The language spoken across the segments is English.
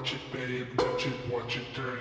turn it, babe, touch it, watch it, turn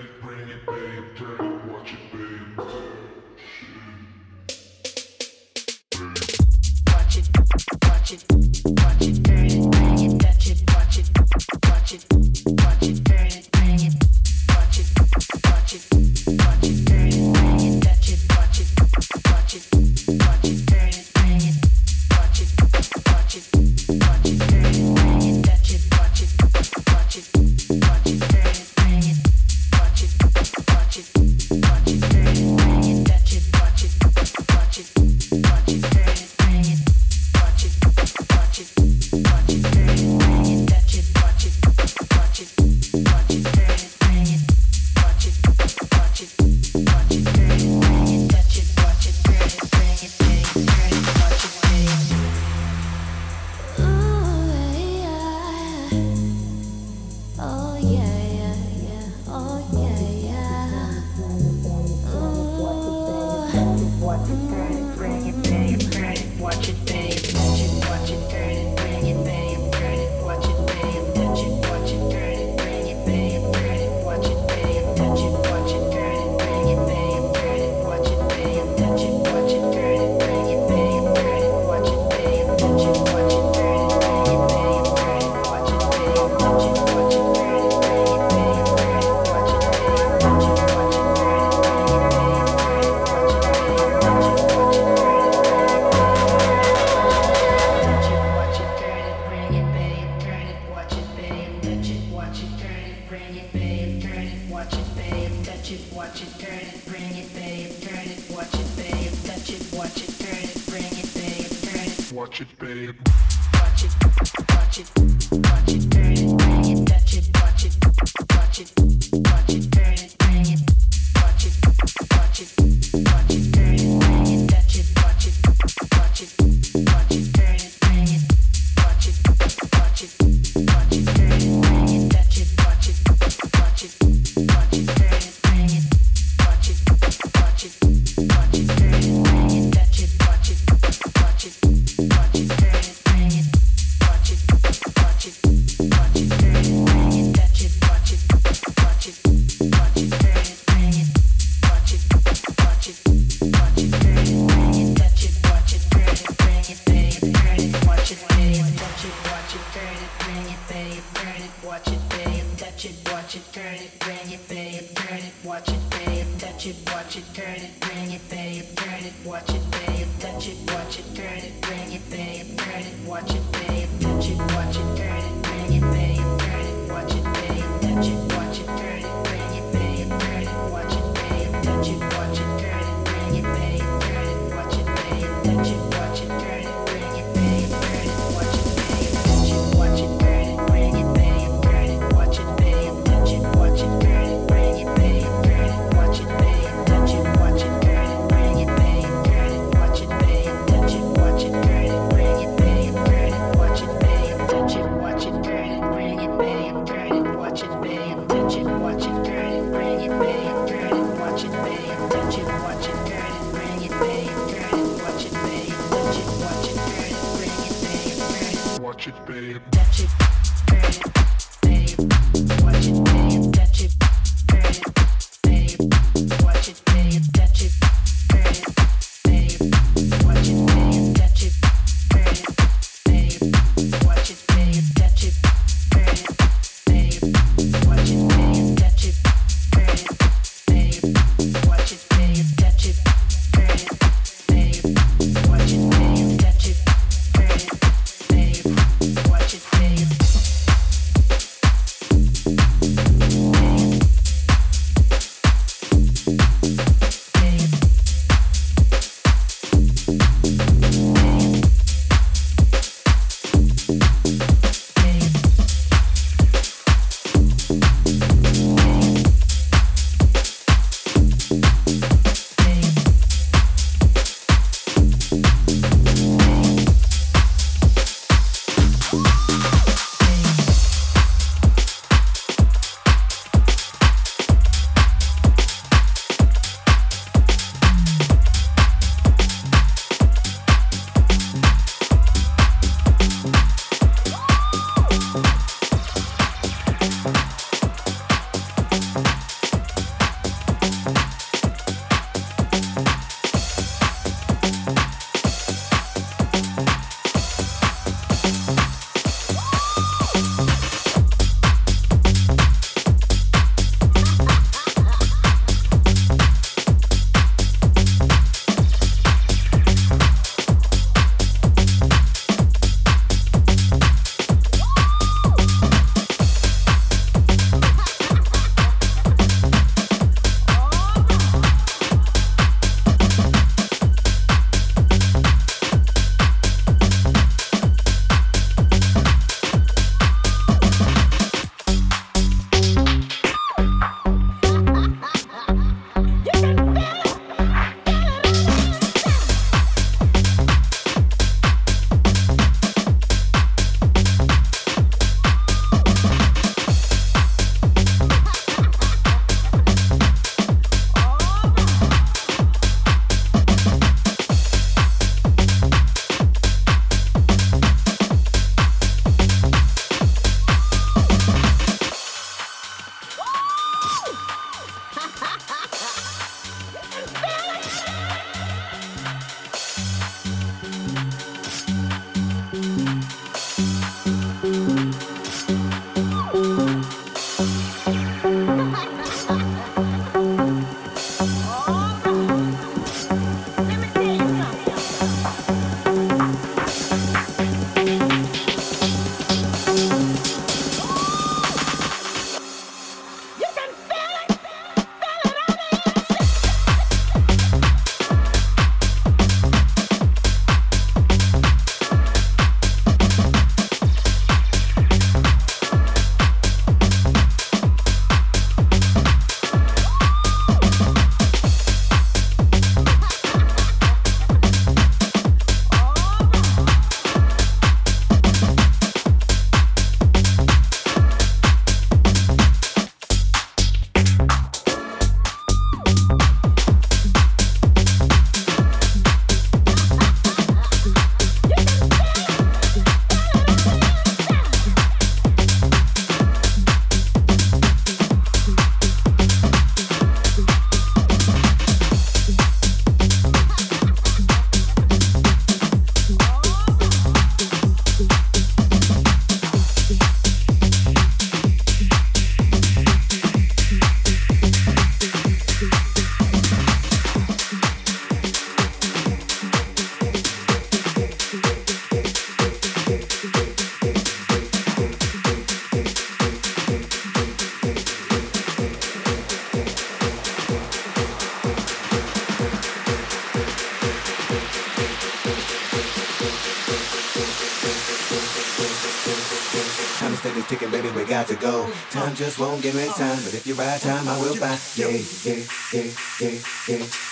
just won't give me time. But if you buy time, I will buy. Yeah, yeah, yeah, yeah, yeah.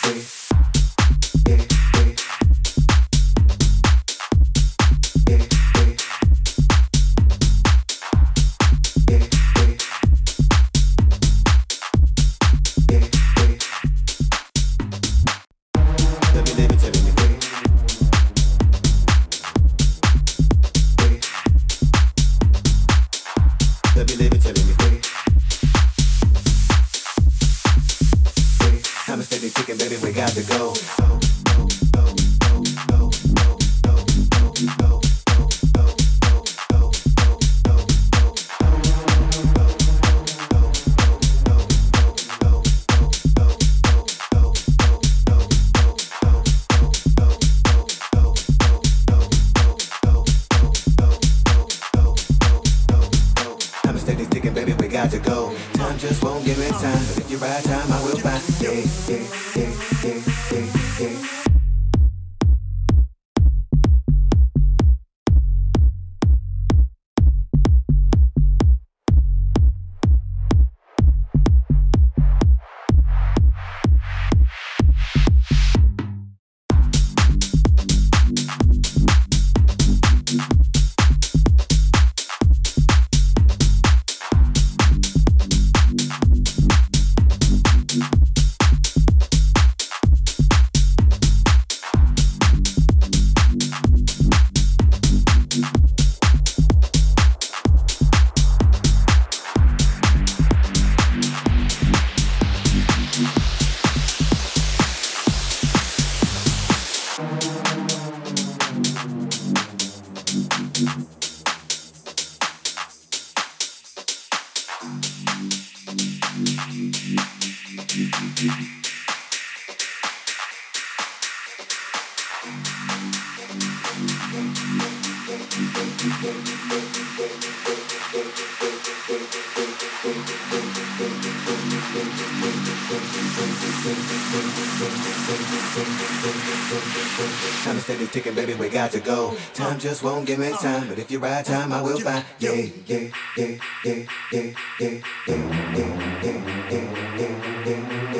ticking, baby, we got to go. Time just won't give me time, but if you ride time, I will find. Yeah, yeah, yeah, yeah, yeah, yeah, yeah, yeah, yeah, yeah, yeah, yeah.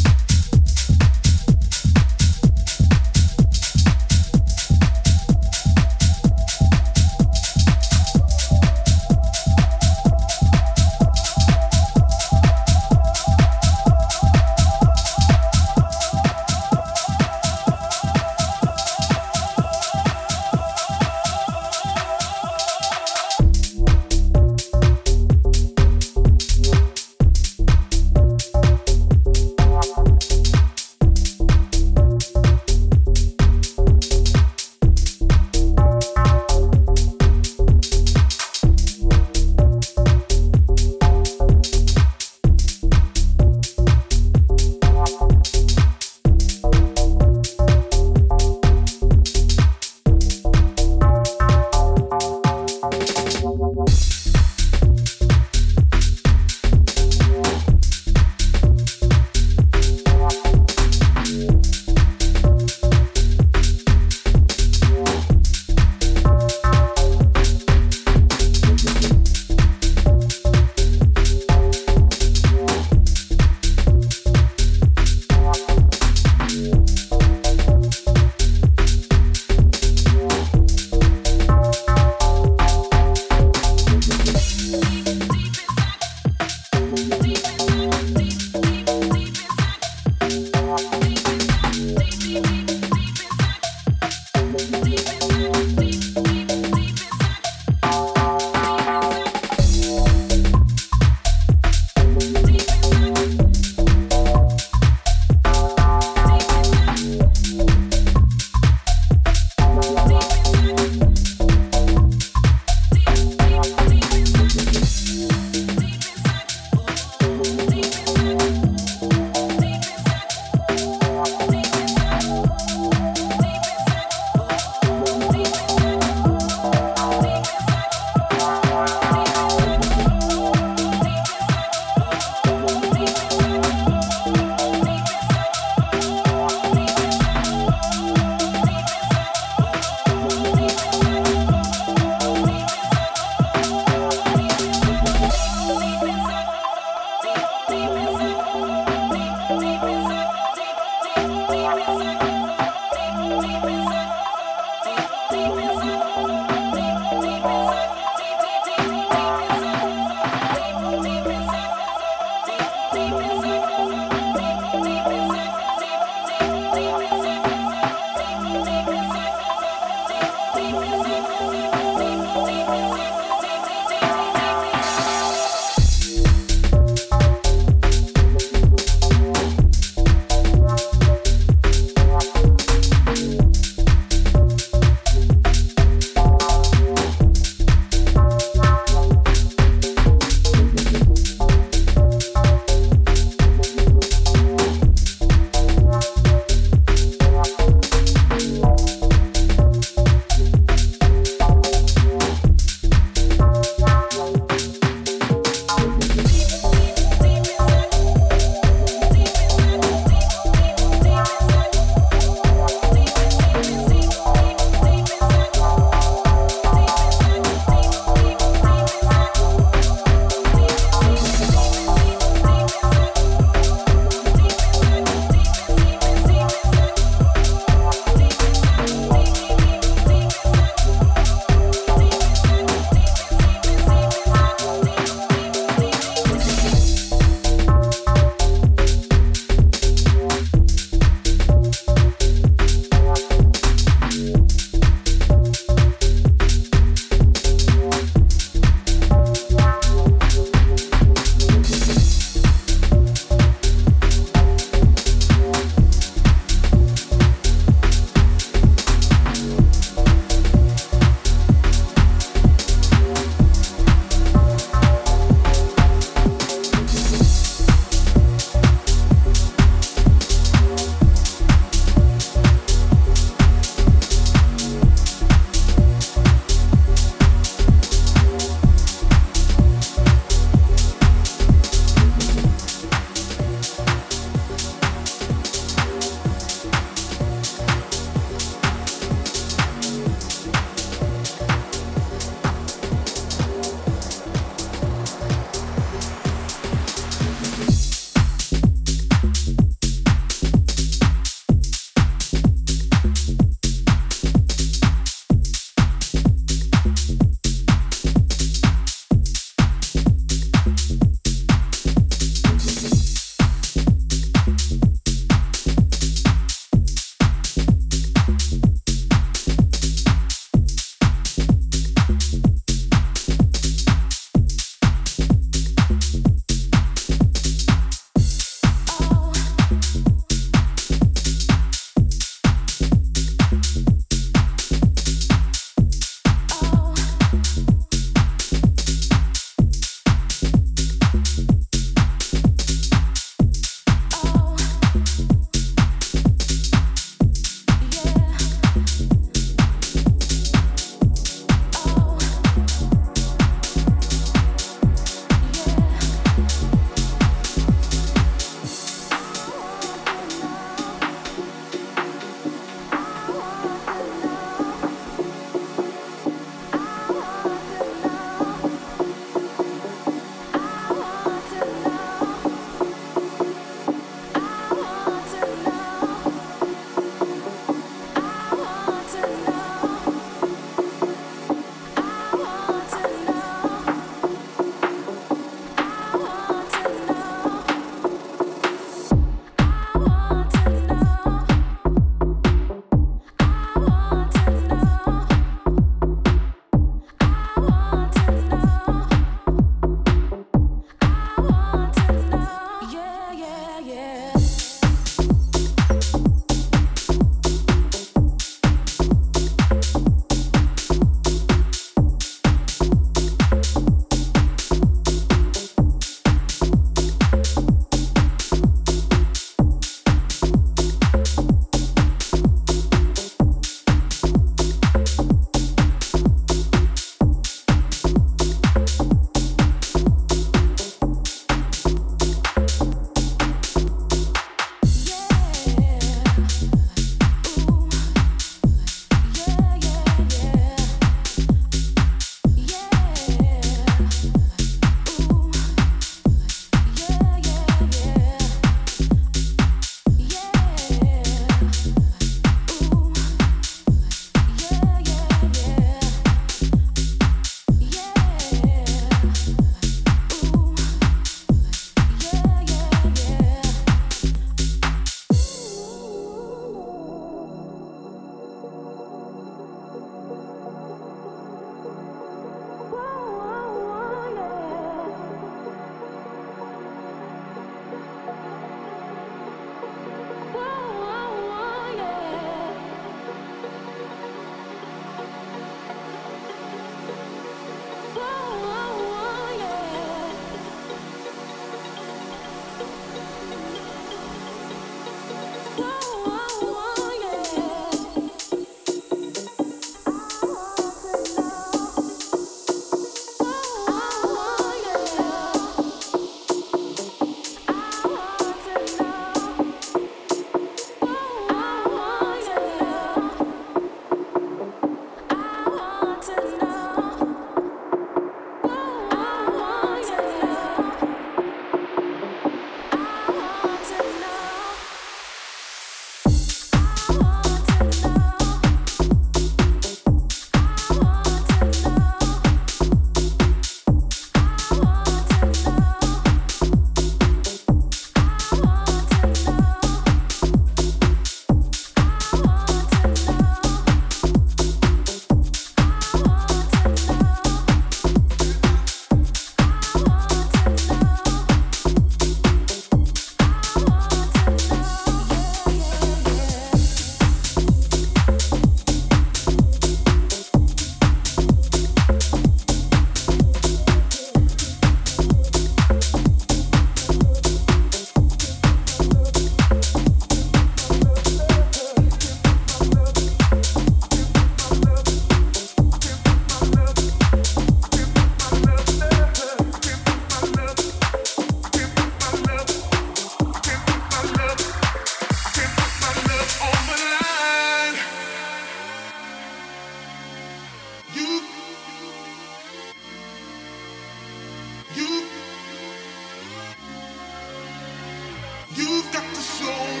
Go.